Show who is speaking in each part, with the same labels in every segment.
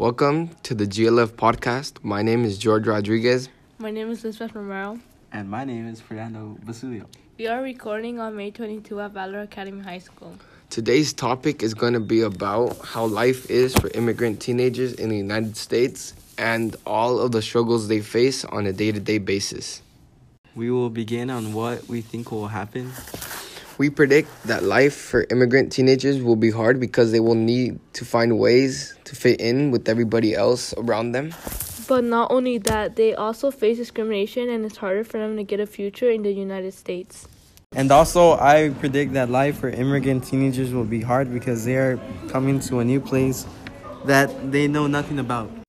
Speaker 1: Welcome to the GLF podcast. My name is George Rodriguez.
Speaker 2: My name is Lisbeth Romero.
Speaker 3: And my name is Fernando Basilio.
Speaker 2: We are recording on May 22 at Valor Academy High School.
Speaker 1: Today's topic is going to be about how life is for immigrant teenagers in the United States and all of the struggles they face on a day to day basis.
Speaker 3: We will begin on what we think will happen.
Speaker 1: We predict that life for immigrant teenagers will be hard because they will need to find ways to fit in with everybody else around them.
Speaker 2: But not only that, they also face discrimination and it's harder for them to get a future in the United States.
Speaker 4: And also, I predict that life for immigrant teenagers will be hard because they are coming to a new place that they know nothing about.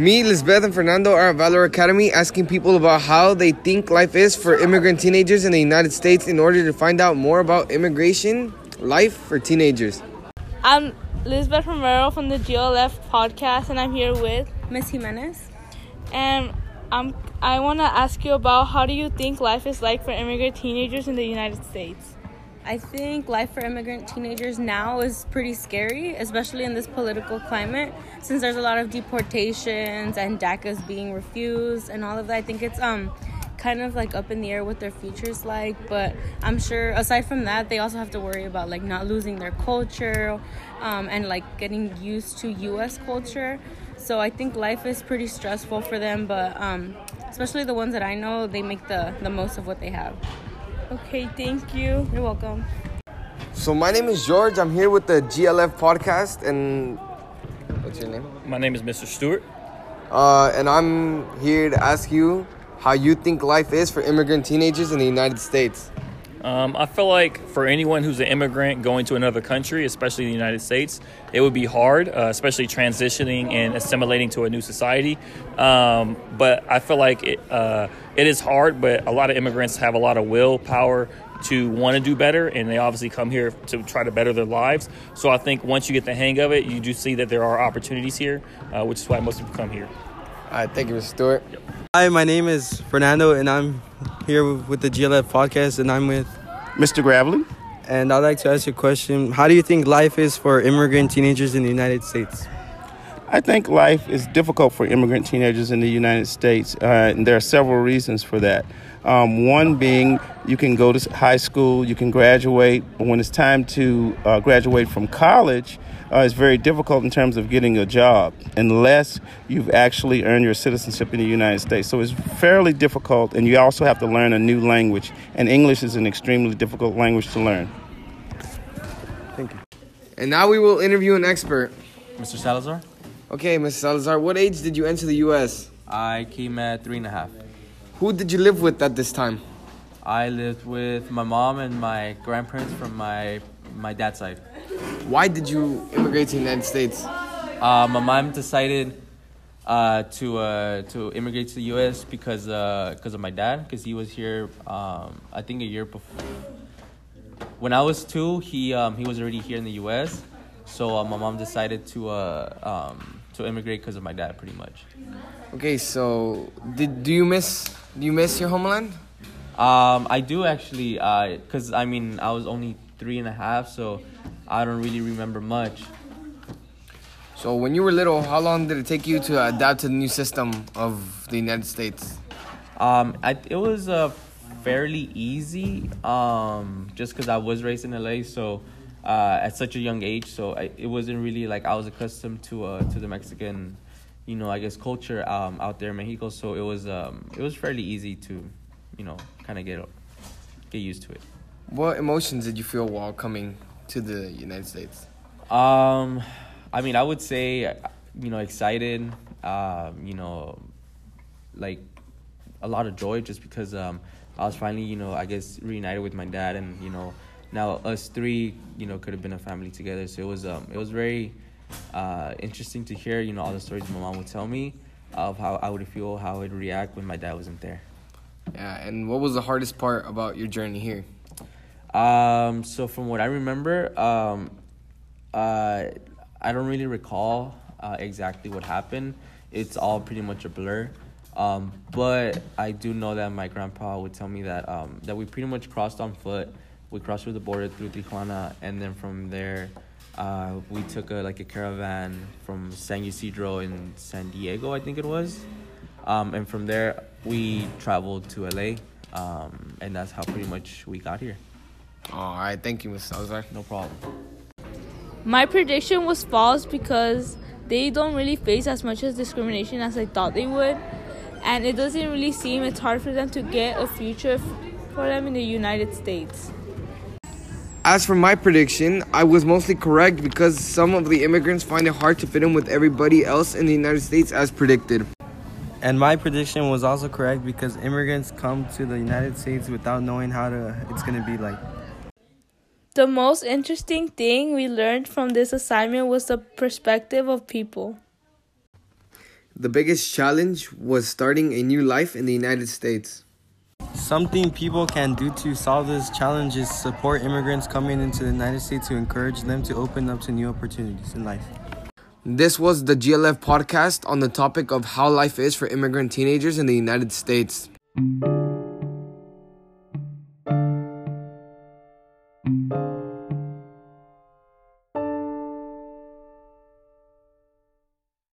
Speaker 1: Me, Lisbeth, and Fernando are at Valor Academy asking people about how they think life is for immigrant teenagers in the United States in order to find out more about immigration life for teenagers.
Speaker 2: I'm Lisbeth Romero from the GLF podcast, and I'm here with
Speaker 5: Miss Jimenez.
Speaker 2: And I'm, I want to ask you about how do you think life is like for immigrant teenagers in the United States?
Speaker 5: I think life for immigrant teenagers now is pretty scary, especially in this political climate, since there's a lot of deportations and DACAs being refused and all of that. I think it's um kind of like up in the air what their future's like, but I'm sure aside from that, they also have to worry about like not losing their culture um, and like getting used to U.S. culture. So I think life is pretty stressful for them, but um, especially the ones that I know, they make the the most of what they have.
Speaker 2: Okay, thank you.
Speaker 5: You're welcome.
Speaker 1: So, my name is George. I'm here with the GLF podcast, and what's your name?
Speaker 6: My name is Mr. Stewart.
Speaker 1: Uh, and I'm here to ask you how you think life is for immigrant teenagers in the United States.
Speaker 6: Um, I feel like for anyone who's an immigrant going to another country, especially the United States, it would be hard, uh, especially transitioning and assimilating to a new society. Um, but I feel like it, uh, it is hard, but a lot of immigrants have a lot of willpower to want to do better, and they obviously come here to try to better their lives. So I think once you get the hang of it, you do see that there are opportunities here, uh, which is why most people come here.
Speaker 1: All right, thank you, Mr. Stewart.
Speaker 6: Yep.
Speaker 4: Hi, my name is Fernando, and I'm here with the GLF podcast, and I'm with
Speaker 7: Mr. Gravely.
Speaker 4: And I'd like to ask you a question. How do you think life is for immigrant teenagers in the United States?
Speaker 7: I think life is difficult for immigrant teenagers in the United States, uh, and there are several reasons for that. Um, one being you can go to high school, you can graduate, but when it's time to uh, graduate from college, uh, it's very difficult in terms of getting a job unless you've actually earned your citizenship in the United States. So it's fairly difficult, and you also have to learn a new language, and English is an extremely difficult language to learn.
Speaker 4: Thank you.
Speaker 1: And now we will interview an expert.
Speaker 8: Mr. Salazar,
Speaker 1: Okay, Mr. Salazar, what age did you enter the U.S.?
Speaker 8: I came at three and a half.
Speaker 1: Who did you live with at this time?
Speaker 8: I lived with my mom and my grandparents from my my dad's side.
Speaker 1: Why did you immigrate to the United States?
Speaker 8: Uh, my mom decided uh, to uh, to immigrate to the U.S. because because of my dad, because he was here. Um, I think a year before. When I was two, he um, he was already here in the U.S. So uh, my mom decided to uh, um, to immigrate because of my dad, pretty much.
Speaker 1: Okay, so did do you miss do you miss your homeland?
Speaker 8: Um, I do actually, because I mean, I was only three and a half, so I don't really remember much.
Speaker 1: So when you were little, how long did it take you to adapt to the new system of the United States?
Speaker 8: Um, I, it was uh, fairly easy, um, just because I was raised in LA, so uh, at such a young age, so I, it wasn't really like I was accustomed to uh, to the Mexican, you know, I guess culture um, out there in Mexico. So it was um, it was fairly easy to, you know, kind of get get used to it.
Speaker 1: What emotions did you feel while coming to the United States?
Speaker 8: Um, I mean, I would say, you know, excited. Um, you know, like a lot of joy, just because um, I was finally, you know, I guess reunited with my dad, and you know, now us three, you know, could have been a family together. So it was, um, it was very uh, interesting to hear, you know, all the stories my mom would tell me of how I would feel, how I would react when my dad wasn't there.
Speaker 1: Yeah, and what was the hardest part about your journey here?
Speaker 8: Um, so from what I remember, um, uh, I don't really recall uh, exactly what happened. It's all pretty much a blur. Um, but I do know that my grandpa would tell me that um, that we pretty much crossed on foot. We crossed through the border through Tijuana, and then from there, uh, we took a like a caravan from San Ysidro in San Diego, I think it was. Um, and from there, we traveled to LA, um, and that's how pretty much we got here.
Speaker 1: All right, thank you, Mr. Salazar.
Speaker 8: No problem.
Speaker 2: My prediction was false because they don't really face as much as discrimination as I thought they would. And it doesn't really seem it's hard for them to get a future for them in the United States.
Speaker 1: As for my prediction, I was mostly correct because some of the immigrants find it hard to fit in with everybody else in the United States as predicted.
Speaker 4: And my prediction was also correct because immigrants come to the United States without knowing how to it's gonna be like.
Speaker 2: The most interesting thing we learned from this assignment was the perspective of people.
Speaker 1: The biggest challenge was starting a new life in the United States.
Speaker 4: Something people can do to solve this challenge is support immigrants coming into the United States to encourage them to open up to new opportunities in life.
Speaker 1: This was the GLF podcast on the topic of how life is for immigrant teenagers in the United States.